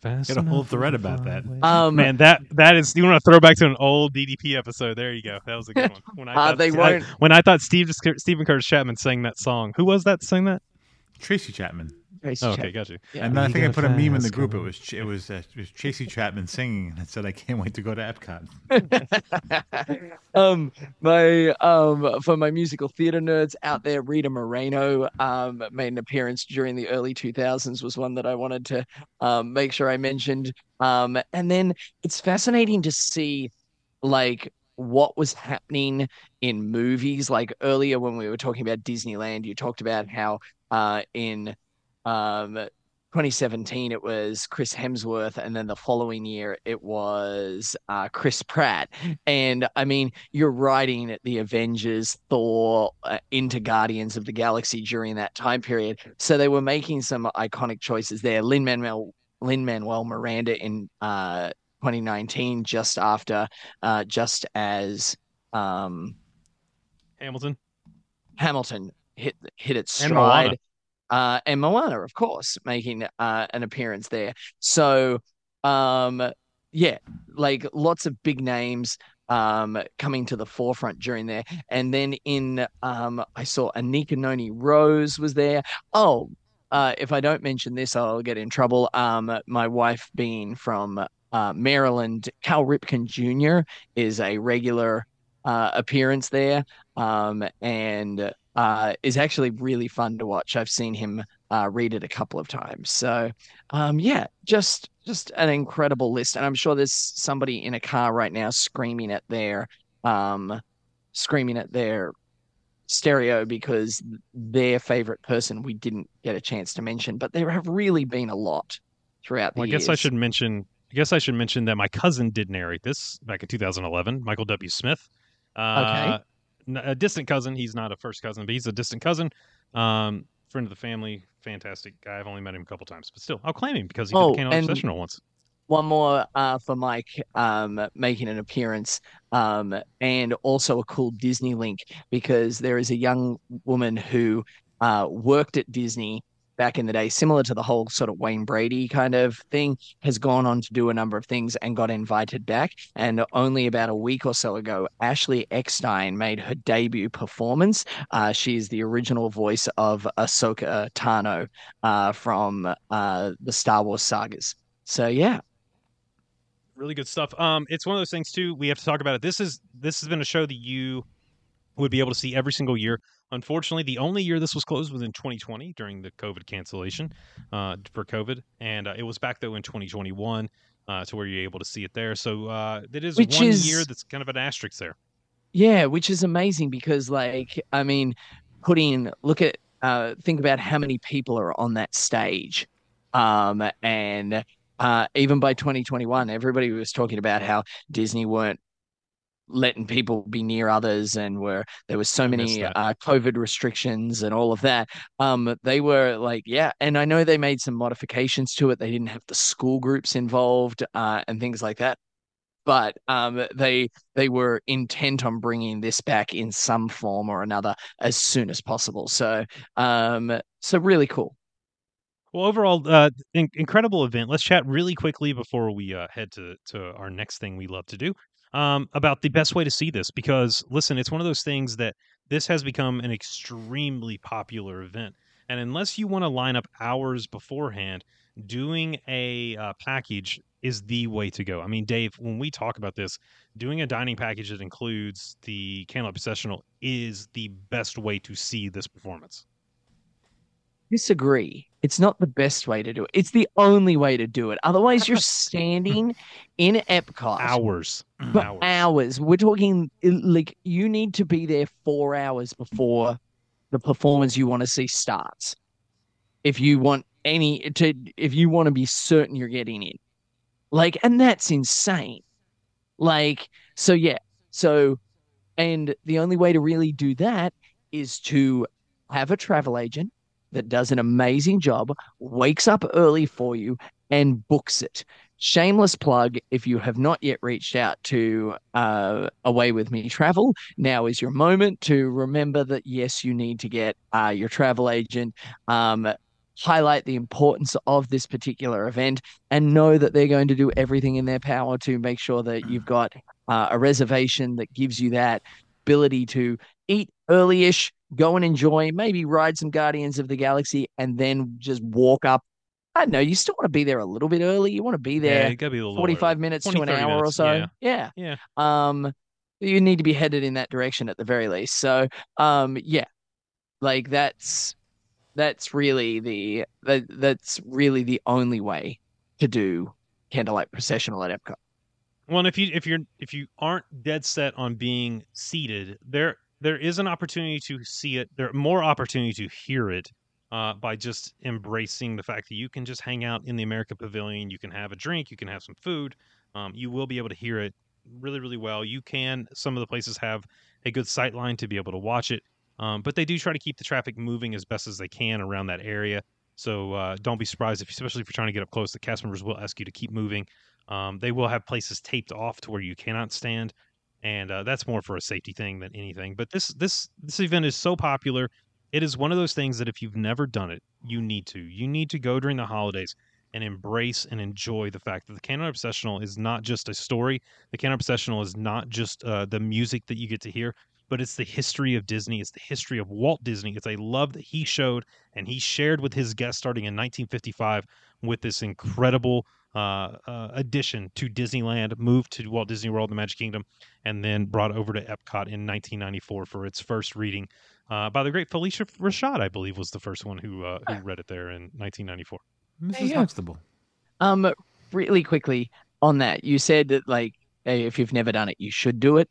B: Fast
C: Got a whole thread about that.
B: away.
D: Um,
B: Man, that that is. You want to throw back to an old DDP episode? There you go. That was a good one. When I
D: Uh,
B: thought,
D: they
B: I-
D: won't-
B: when I thought Steve Steven Curtis Chapman sang that song. Who was that? that Sang that?
C: Tracy Chapman.
D: Tracy
B: Oh, okay,
D: Chapman.
B: got you.
D: Yeah.
C: And I think I put a meme in the
B: fast
C: group. It was Ch- it was uh, it was Tracy Chapman singing, and it said, "I can't wait to go to Epcot."
D: um, my um, for my musical theater nerds out there, Rita Moreno um made an appearance during the early 2000s. Was one that I wanted to um make sure I mentioned. Um, and then it's fascinating to see like what was happening in movies. Like earlier when we were talking about Disneyland, you talked about how uh in um 2017 it was Chris Hemsworth and then the following year it was uh Chris Pratt and I mean you're writing the Avengers Thor uh, into Guardians of the Galaxy during that time period so they were making some iconic choices there Lin Manuel Lin Manuel Miranda in uh 2019 just after uh just as um
B: Hamilton.
D: Hamilton hit hit its stride. Uh, and Moana, of course, making uh, an appearance there. So, um, yeah, like lots of big names. um, coming to the forefront during there. And then in, um, I saw Anika Noni Rose was there. Oh, uh, if I don't mention this, I'll get in trouble. Um, my wife being from uh, Maryland, Cal Ripken Jr. is a regular uh, appearance there, um, and uh, is actually really fun to watch. I've seen him uh, read it a couple of times. So, um, yeah, just just an incredible list, and I'm sure there's somebody in a car right now screaming at their um, screaming at their stereo because their favorite person we didn't get a chance to mention. But there have really been a lot throughout the
B: Well, I
D: years.
B: guess I should mention. I guess I should mention that my cousin did narrate this back in 2011. Michael W. Smith. Uh, n- A distant cousin. He's not a first cousin, but he's a distant cousin. Um, friend of the family. Fantastic guy. I've only met him a couple times, but still, I'll claim him because he
D: Oh,
B: did the Cantaloupe once.
D: one more uh, for Mike um, making an appearance, um, and also a cool Disney link because there is a young woman who uh, worked at Disney back in the day, similar to the whole sort of Wayne Brady kind of thing, has gone on to do a number of things and got invited back. And only about a week or so ago, Ashley Eckstein made her debut performance. Uh, she is the original voice of Ahsoka Tano uh, from uh, the Star Wars sagas. So yeah,
B: really good stuff. Um, it's one of those things too. We have to talk about it. This is this has been a show that you would be able to see every single year. Unfortunately, the only year this was closed was in 2020 during the COVID cancellation uh, for COVID, and uh, it was back though in 2021 uh, to where you're able to see it there. So uh, it is
D: Which
B: one
D: is-
B: year that's kind of an asterisk there.
D: Yeah, which is amazing because, like, I mean, putting look at uh, think about how many people are on that stage, um, and uh, even by 2021, everybody was talking about how Disney weren't letting people be near others, and were there was so many uh, COVID restrictions and all of that. Um, they were like, yeah, and I know they made some modifications to it. They didn't have the school groups involved uh, and things like that but um, they they were intent on bringing this back in some form or another as soon as possible. So um, so really cool.
B: Well, overall, uh, in- incredible event. Let's chat really quickly before we uh, head to to our next thing we love to do um, about the best way to see this. Because listen, it's one of those things that this has become an extremely popular event, and unless you want to line up hours beforehand, doing a uh, package is the way to go. I mean, Dave, when we talk about this, doing a dining package that includes the Candlelight Processional is the best way to see this performance.
D: Disagree. It's not the best way to do it. It's the only way to do it. Otherwise, you're standing in Epcot
B: Hours, mm,
D: for
B: hours.
D: hours. We're talking like you need to be there four hours before the performance you want to see starts. If you want any to, if you want to be certain you're getting in, like, and that's insane. Like, so yeah, so, and the only way to really do that is to have a travel agent that does an amazing job, wakes up early for you, and books it. Shameless plug if you have not yet reached out to uh, away with me travel now is your moment to remember that yes you need to get uh, your travel agent um, highlight the importance of this particular event and know that they're going to do everything in their power to make sure that you've got uh, a reservation that gives you that ability to eat early-ish go and enjoy maybe ride some guardians of the galaxy and then just walk up I don't know. You still want to be there a little bit early. You want to be there
B: gotta be
D: 45
B: early.
D: minutes
B: 20,
D: to an
B: 30
D: hour or so.
B: yeah.
D: Yeah.
B: Yeah.
D: Um, you need to be headed in that direction at the very least. So, um, yeah, like that's that's really the that, that's really the only way to do candlelight processional at Epcot.
B: Well, and if you if you're if you aren't dead set on being seated, there there is an opportunity to see it. There are more opportunity to hear it uh, by just embracing the fact that you can just hang out in the America Pavilion. You can have a drink. You can have some food. Um, you will be able to hear it really really well. You can. Some of the places have a good sight line to be able to watch it, um, but they do try to keep the traffic moving as best as they can around that area. So uh, don't be surprised if, especially if you're trying to get up close, the cast members will ask you to keep moving. Um, they will have places taped off to where you cannot stand, and uh, that's more for a safety thing than anything. But this this this event is so popular. It is one of those things that if you've never done it, you need to. You need to go during the holidays. and embrace and enjoy the fact that the Candlelight Processional is not just a story. The Candlelight Processional is not just uh, the music that you get to hear, but it's the history of Disney. It's the history of Walt Disney. It's a love that he showed and he shared with his guests starting in 1955 with this incredible uh, uh, addition to Disneyland, moved to Walt Disney World, the Magic Kingdom, and then brought over to Epcot in 1994 for its first reading uh, by the great Phylicia Rashad, I believe, was the first one who uh, who read it there in 1994.
C: Mrs.
D: you.
C: Huxtable.
D: Um, really quickly on that, you said that like hey, if you've never done it, you should do it.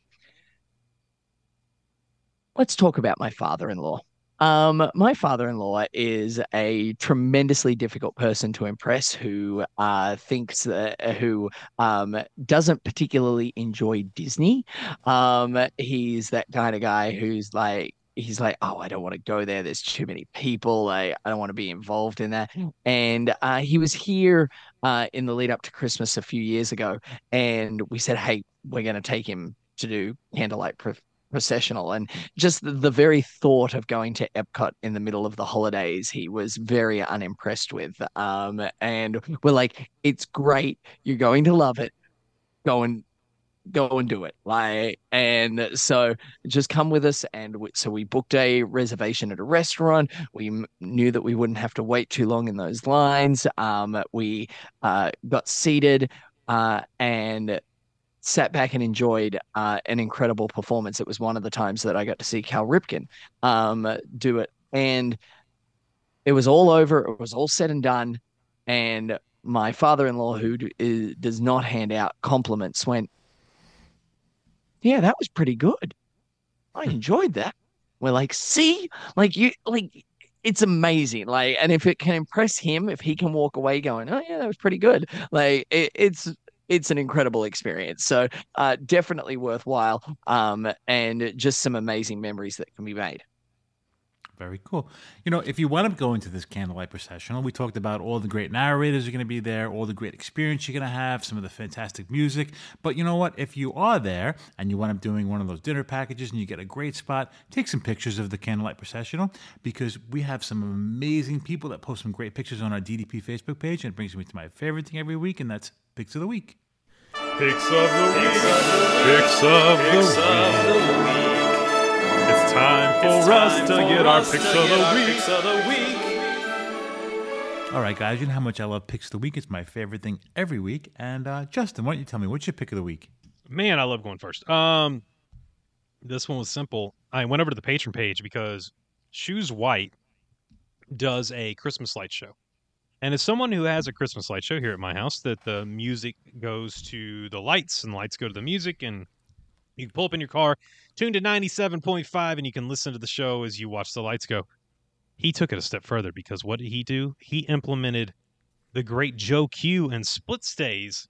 D: Let's talk about my father-in-law. Um, my father-in-law is a tremendously difficult person to impress who uh thinks that who um doesn't particularly enjoy Disney. Um, he's that kind of guy who's like he's like, oh, I don't want to go there. There's too many people. I, I don't want to be involved in that. And uh, he was here uh, in the lead up to Christmas a few years ago, and we said, hey, we're going to take him to do candlelight processional. And just the, the very thought of going to Epcot in the middle of the holidays, he was very unimpressed with. Um, and we're like, it's great. You're going to love it. Go and go and do it like and so just come with us and we, so we booked a reservation at a restaurant we m- knew that we wouldn't have to wait too long in those lines um we uh got seated uh and sat back and enjoyed uh an incredible performance it was one of the times that I got to see Cal Ripken um do it and it was all over it was all said and done and my father-in-law who d- is, does not hand out compliments went yeah, that was pretty good. I enjoyed that. We're like, see, like you, like it's amazing. Like, and if it can impress him, if he can walk away going, oh yeah, that was pretty good. Like, it, it's it's an incredible experience. So, uh, definitely worthwhile. Um, and just some amazing memories that can be made.
C: Very cool. You know, if you wind up going to this candlelight processional, we talked about all the great narrators are going to be there, all the great experience you're going to have, some of the fantastic music. But you know what? If you are there and you wind up doing one of those dinner packages and you get a great spot, take some pictures of the candlelight processional because we have some amazing people that post some great pictures on our DDP Facebook page. And it brings me to my favorite thing every week, and that's Picks of the Week.
E: Picks of the week. Picks of the week. It's time for us to get our picks of the week.
C: All right, guys, you know how much I love Picks of the Week. It's my favorite thing every week. And uh, Justin, why don't you tell me, what's your pick of the week?
B: Man, I love going first. Um, this one was simple. I went over to the patron page because Shoes White does a Christmas light show. And as someone who has a Christmas light show here at my house, that the music goes to the lights and the lights go to the music, and you can pull up in your car, tune to 97.5, and you can listen to the show as you watch the lights go. He took it a step further because what did he do? He implemented the great Joe Q and split stays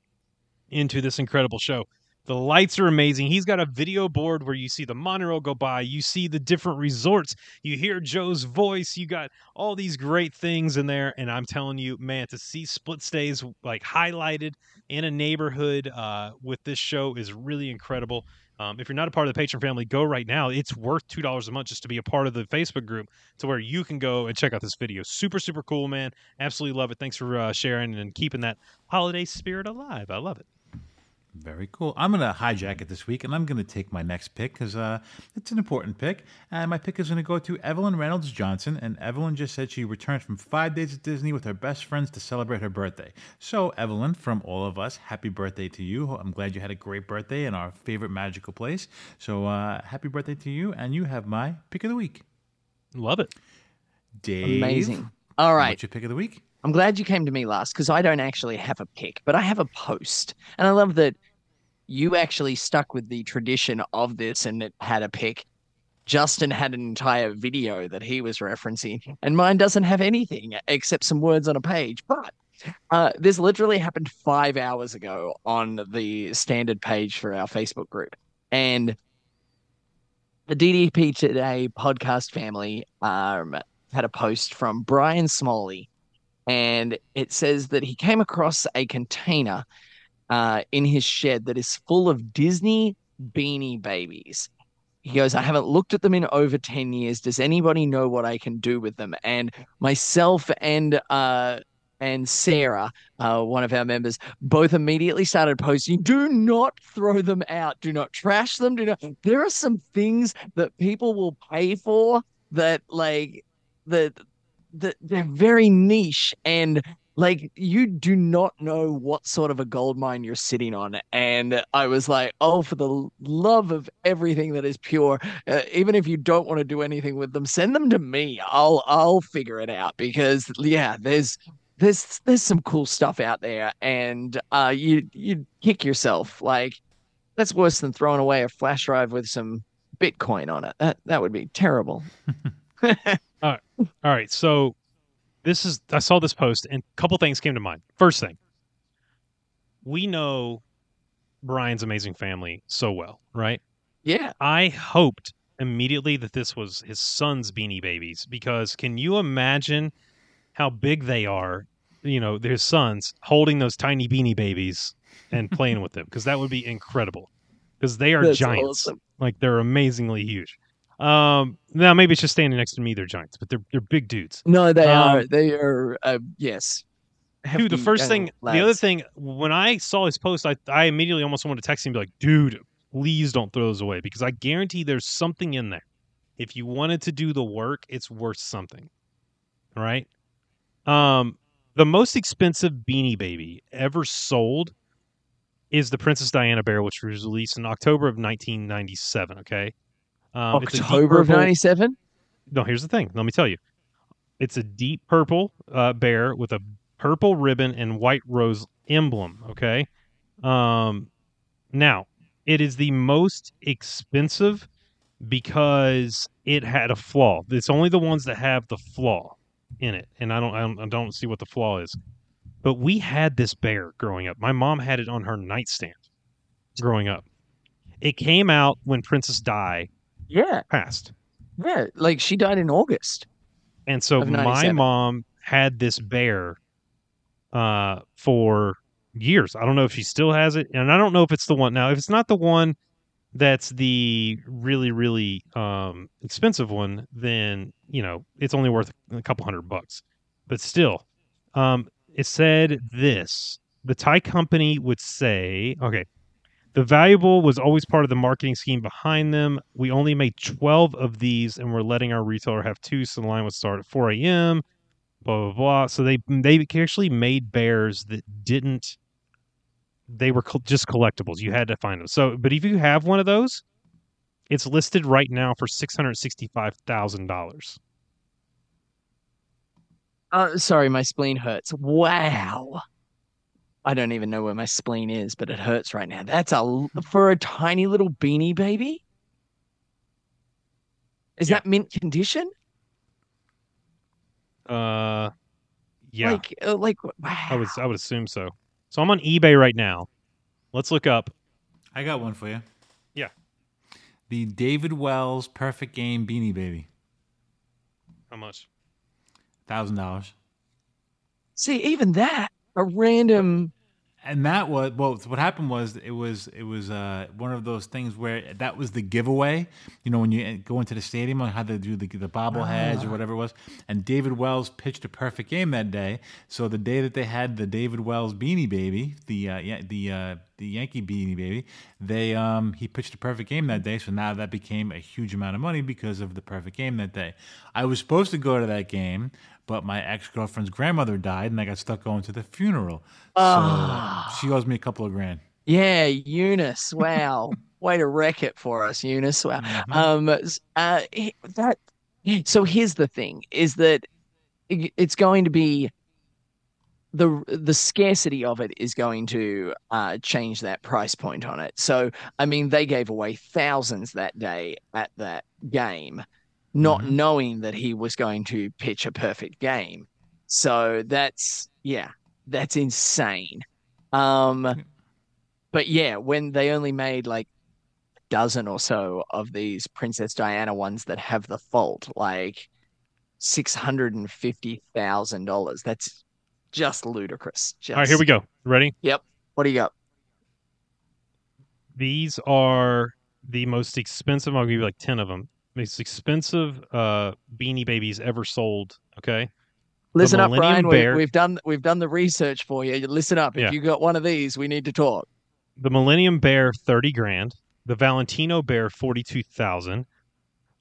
B: into this incredible show. The lights are amazing. He's got a video board where you see the monorail go by, you see the different resorts, you hear Joe's voice, you got all these great things in there. And I'm telling you, man, to see split stays like highlighted in a neighborhood uh, with this show is really incredible. Um, if you're not a part of the patron family, go right now. It's worth two dollars a month just to be a part of the Facebook group, to where you can go and check out this video. Super, super cool, man. Absolutely love it. Thanks for uh, sharing and keeping that holiday spirit alive. I love it.
C: Very cool. I'm going to hijack it this week, and I'm going to take my next pick because uh, it's an important pick. And my pick is going to go to Evelyn Reynolds Johnson. And Evelyn just said she returned from five days at Disney with her best friends to celebrate her birthday. So, Evelyn, from all of us, happy birthday to you. I'm glad you had a great birthday in our favorite magical place. So, uh, happy birthday to you. And you have my pick of the week.
B: Love it.
C: Dave.
D: Amazing. All right.
C: What's your pick of the week?
D: I'm glad you came to me last because I don't actually have a pick, but I have a post. And I love that you actually stuck with the tradition of this and it had a pick. Justin had an entire video that he was referencing, and mine doesn't have anything except some words on a page. But uh, this literally happened five hours ago on the standard page for our Facebook group. And the DDP Today podcast family um, had a post from Brian Smalley, and it says that he came across a container uh, in his shed that is full of Disney beanie babies. He goes, I haven't looked at them in over 10 years. Does anybody know what I can do with them? And myself and uh, and Sarah, uh, one of our members, both immediately started posting, do not throw them out. Do not trash them. Do not. There are some things that people will pay for that, like, that, that they're very niche and like you do not know what sort of a gold mine you're sitting on. And i was like oh for the love of everything that is pure uh, even if you don't want to do anything with them send them to me. I'll i'll figure it out. Because yeah there's there's there's some cool stuff out there and uh you you kick yourself. Like that's worse than throwing away a flash drive with some bitcoin on it. That that would be terrible
B: All right, so this is I saw this post and a couple things came to mind. First thing, we know Brian's amazing family so well, right?
D: yeah
B: I hoped immediately that this was his son's beanie babies because can you imagine how big they are? You know, their sons holding those tiny beanie babies and playing with them because that would be incredible because they are
D: That's
B: giants.
D: awesome.
B: Like they're amazingly huge. Um, now maybe it's just standing next to me. They're giants, but they're they're big dudes.
D: no they
B: Um,
D: are they are uh, yes
B: Dude, the first
D: young
B: thing, the other thing, when I saw his post, I, I immediately almost wanted to text him and be like, dude, please don't throw those away because I guarantee there's something in there. If you wanted to do the work, it's worth something. Right. Um, the most expensive beanie baby ever sold is the Princess Diana bear, which was released in October of 1997. Okay. Um, it's a deep
D: october of 97
B: no, here's the thing. Let me tell you. It's a deep purple uh, bear with a purple ribbon and white rose emblem. Okay. Um, now, it is the most expensive because it had a flaw. It's only the ones that have the flaw in it, and I don't, I don't, I don't see what the flaw is. But we had this bear growing up. My mom had it on her nightstand growing up. It came out when Princess Di
D: yeah
B: passed.
D: yeah like she died in august
B: And so my mom had this bear uh, for years. I don't know if she still has it, and I don't know if it's the one now. If it's not the one that's the really really um, expensive one, then you know it's only worth a couple hundred bucks. But still, um, it said this: the Ty company would say, okay. The valuable was always part of the marketing scheme behind them. We only made 12 of these and we're letting our retailer have two, so the line would start at 4 a.m. Blah blah blah. So they they actually made bears that didn't. They were col- just collectibles. You had to find them. So, but if you have one of those, it's listed right now for six hundred sixty-five thousand dollars.
D: uh, sorry my spleen hurts wow i don't even know where my spleen is but it hurts right now that's a l- for a tiny little beanie baby is
B: Yeah.
D: that mint condition
B: Uh, yeah,
D: like uh, like wow
B: I would I would assume so. So I'm on eBay right now. Let's look up.
C: I got one for you.
B: Yeah.
C: The David Wells Perfect Game Beanie Baby.
B: How much?
C: Thousand dollars.
D: see even that a random
C: And that was well. What happened was it was it was uh, one of those things where that was the giveaway. You know, when you go into the stadium and had to do the, the bobbleheads or whatever it was. And David Wells pitched a perfect game that day. So the day that they had the David Wells Beanie Baby, the uh, yeah, the uh, the Yankee Beanie Baby, they um, he pitched a perfect game that day. So now that became a huge amount of money because of the perfect game that day. I was supposed to go to that game, but my ex girlfriend's grandmother died, and I got stuck going to the funeral. So
D: Ah.
C: she owes me a couple of grand.
D: Yeah, Eunice. Wow. Way to wreck it for us, Eunice. Wow.
C: Mhm.
D: Um uh that so here's the thing is that it's going to be the the scarcity of it is going to uh change that price point on it. So I mean they gave away thousands that day at that game not
C: Mhm.
D: knowing that he was going to pitch a perfect game. So that's yeah, that's insane. Um but yeah, when they only made like a dozen or so of these Princess Diana ones that have the fault, like six hundred and fifty thousand dollars. That's just ludicrous. Just
B: All right, here we go. Ready? Yep.
D: What do you got?
B: These are the most expensive. I'll give you like ten of them. Most expensive uh, Beanie Babies ever sold. Okay,
D: Listen up, Brian. We,
B: Bear-
D: we've done we've done the research for you. Listen up.
B: Yeah.
D: If you got one of these, we need to talk.
B: the Millennium Bear thirty grand, the Valentino Bear forty two thousand,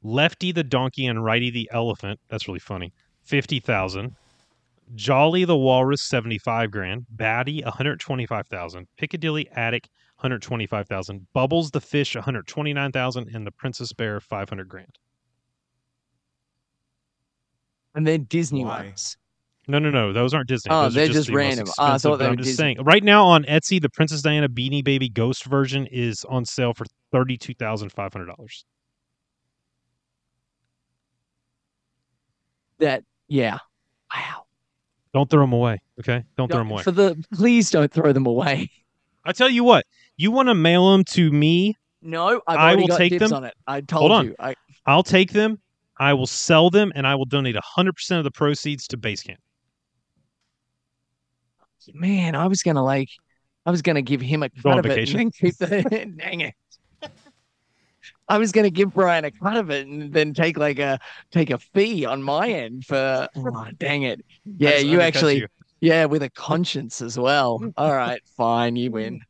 B: Lefty the donkey and Righty the elephant. That's really funny. Fifty thousand. Jolly the walrus seventy five grand, Batty one hundred twenty five thousand, Piccadilly Attic one hundred twenty five thousand, Bubbles the fish one hundred twenty nine thousand, and the Princess Bear five hundred grand.
D: And then Disney
C: Why?
D: ones.
B: No, no, no. Those aren't Disney.
D: Oh,
B: Those are
D: they're just
B: the most
D: random. Oh, I
B: expensive,
D: thought they
B: but I'm just
D: Disney.
B: saying. Right now on Etsy, the Princess Diana Beanie Baby Ghost version is on sale for thirty two thousand five hundred dollars.
D: That yeah. Wow.
B: Don't throw them away. Okay, don't throw them away.
D: For the please don't throw them away.
B: I tell you what. You want to mail them to me?
D: No, I've
B: I will
D: got
B: take them.
D: on it. I told
B: on.
D: you. I,
B: I'll take them. I will sell them, and I will donate hundred percent of the proceeds to Basecamp.
D: man, I was gonna like, I was gonna give him a cut of it
B: vacation?
D: and keep the. dang it! I was gonna give Brian a cut of it and then take like a take a fee on my end for. Oh, dang it! Yeah, you actually.
B: you.
D: Yeah, with a conscience as well. All right, fine, you win.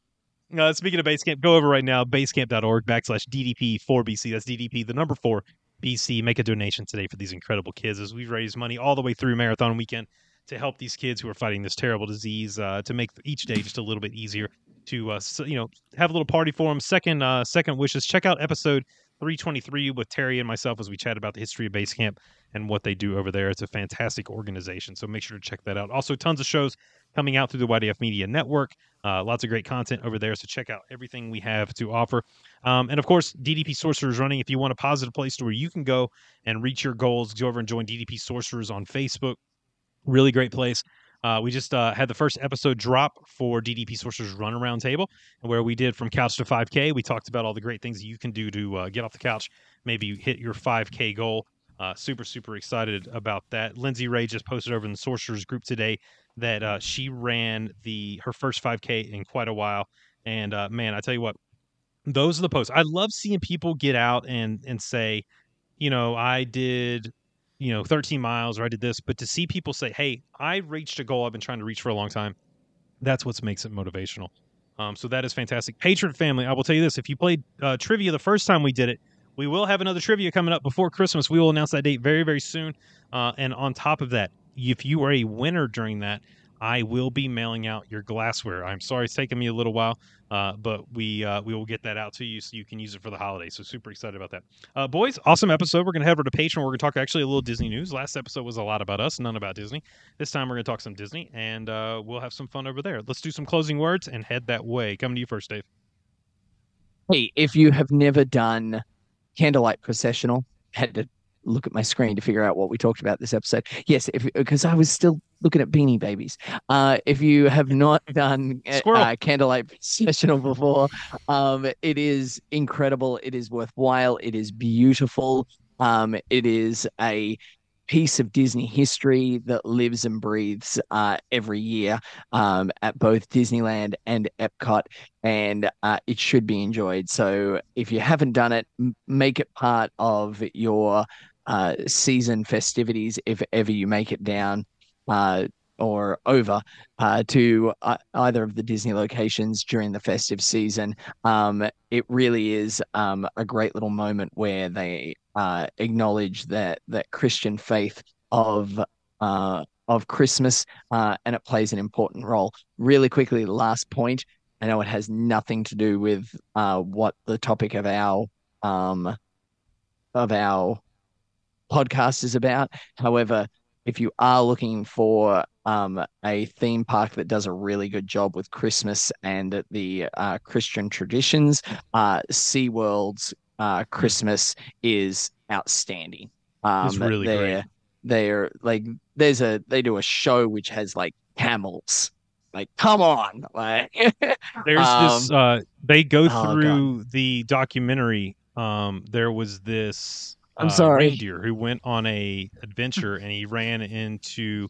B: Uh, speaking of Basecamp, go over right now, basecamp.org backslash DDP4BC. That's DDP, the number four BC. Make a donation today for these incredible kids as we raise money all the way through Marathon Weekend to help these kids who are fighting this terrible disease uh, to make each day just a little bit easier to, uh, so, you know, have a little party for them. Second, uh, second wishes. Check out episode 323 with Terry and myself as we chat about the history of Basecamp and what they do over there. It's a fantastic organization, so make sure to check that out. Also, tons of shows coming out through the YDF Media Network. Uh, lots of great content over there, so check out everything we have to offer. Um, and of course, DDP Sorcerers running. If you want a positive place to where you can go and reach your goals, go over and join DDP Sorcerers on Facebook. Really great place. Uh, we just uh, had the first episode drop for DDP Sorcerers Run Around Table, where we did from couch to 5K. We talked about all the great things you can do to uh, get off the couch, maybe hit your 5K goal. Uh, super, super excited about that. Lindsay Ray just posted over in the Sorcerers group today that uh, she ran the her first 5K in quite a while. And uh, man, I tell you what, those are the posts. I love seeing people get out and and say, you know, I did, you know, 13 miles or I did this, but to see people say, hey, I reached a goal I've been trying to reach for a long time, that's what makes it motivational. Um, so that is fantastic. Patron family, I will tell you this: if you played uh, trivia the first time we did it, we will have another trivia coming up before Christmas. We will announce that date very, very soon. Uh, and on top of that, if you are a winner during that, I will be mailing out your glassware. I'm sorry it's taken me a little while, uh, but we uh, we will get that out to you so you can use it for the holidays. So super excited about that, uh, boys. Awesome episode. We're gonna head over to Patreon. We're gonna talk actually a little Disney news. Last episode was a lot about us, none about Disney. This time we're gonna talk some Disney, and uh, we'll have some fun over there. Let's do some closing words and head that way. Coming to you first, Dave.
D: Hey, if you have never done candlelight processional, had to look at my screen to figure out what we talked about this episode. Yes, because I was still looking at Beanie Babies. Uh, if you have not done uh, uh, candlelight processional before, um, it is incredible. It is worthwhile. It is beautiful. Um, it is a piece of Disney history that lives and breathes uh, every year um, at both Disneyland and Epcot and uh, it should be enjoyed. So if you haven't done it, m- make it part of your uh, season festivities if ever you make it down uh, or over uh, to either of the Disney locations during the festive season. Um, it really is um, a great little moment where they uh, acknowledge that that Christian faith of uh, of Christmas, uh, and it plays an important role. Really quickly, last point. I know it has nothing to do with uh, what the topic of our um, of our podcast is about. However, if you are looking for um, a theme park that does a really good job with Christmas and the uh, Christian traditions, uh, SeaWorld's uh, Christmas is outstanding. Um,
B: It's really
D: they're,
B: great.
D: They're like there's a they do a show which has like camels. Like, come on, like
B: There's this. Uh, they go
D: oh,
B: through the documentary. Um, there was this.
D: I'm
B: uh,
D: sorry.
B: Reindeer who went on a adventure and he ran into.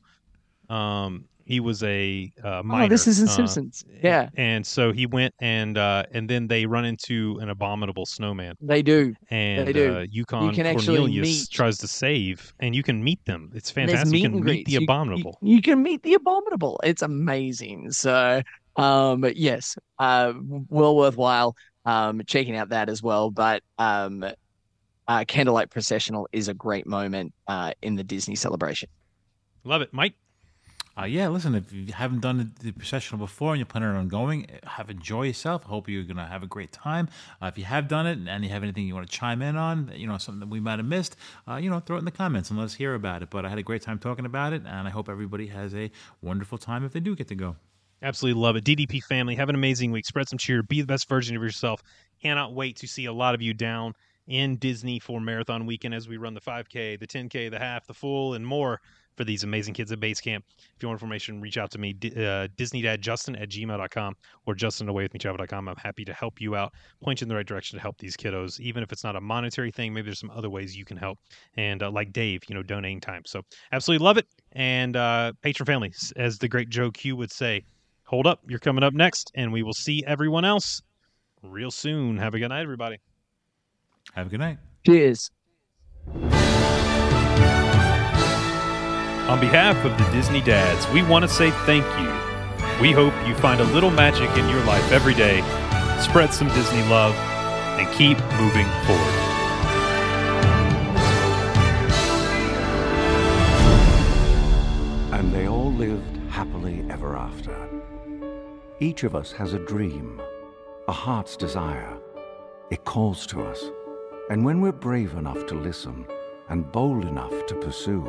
B: Um, He was a uh, miner.
D: Oh, this is in
B: uh,
D: Simpsons. Yeah,
B: And so he went and uh, and then they run into an abominable snowman,
D: they do.
B: and
D: do.
B: uh, Yukon
D: can
B: Cornelius
D: meet-
B: tries to save, and you can meet them. It's fantastic. You can meet the
D: You- you-
B: abominable.
D: You, can meet the abominable. It's amazing. So, um, yes, uh, well worthwhile um checking out that as well. But um, uh, Candlelight Processional is a great moment uh in the Disney celebration.
B: Love it, Mike.
C: Uh, yeah, listen, if you haven't done the, processional before and you're planning on going, have enjoy yourself. I hope you're going to have a great time. Uh, if you have done it and you have anything you want to chime in on, you know, something that we might have missed, uh, you know, throw it in the comments and let us hear about it. But I had a great time talking about it, and I hope everybody has a wonderful time if they do get to go.
B: Absolutely love it. DDP family, have an amazing week. Spread some cheer. Be the best version of yourself. Cannot wait to see a lot of you down in Disney for Marathon Weekend as we run the 5K, the 10K, the half, the full, and more for these amazing kids at Base Camp. If you want information, reach out to me, D- uh, DisneyDadJustin at gmail.com or JustinAwayWithMeTravel.com. I'm happy to help you out, point you in the right direction to help these kiddos, even if it's not a monetary thing. Maybe there's some other ways you can help. And uh, like Dave, you know, donating time. So absolutely love it. And uh, patron family, as the great Joe Q would say, hold up, you're coming up next, and we will see everyone else real soon. Have a good night, everybody.
C: Have a good night.
D: Cheers.
B: On behalf of the Disney Dads, we want to say thank you. We hope you find a little magic in your life every day, spread some Disney love, and keep moving forward.
F: And they all lived happily ever after. Each of us has a dream, a heart's desire. It calls to us. And when we're brave enough to listen and bold enough to pursue,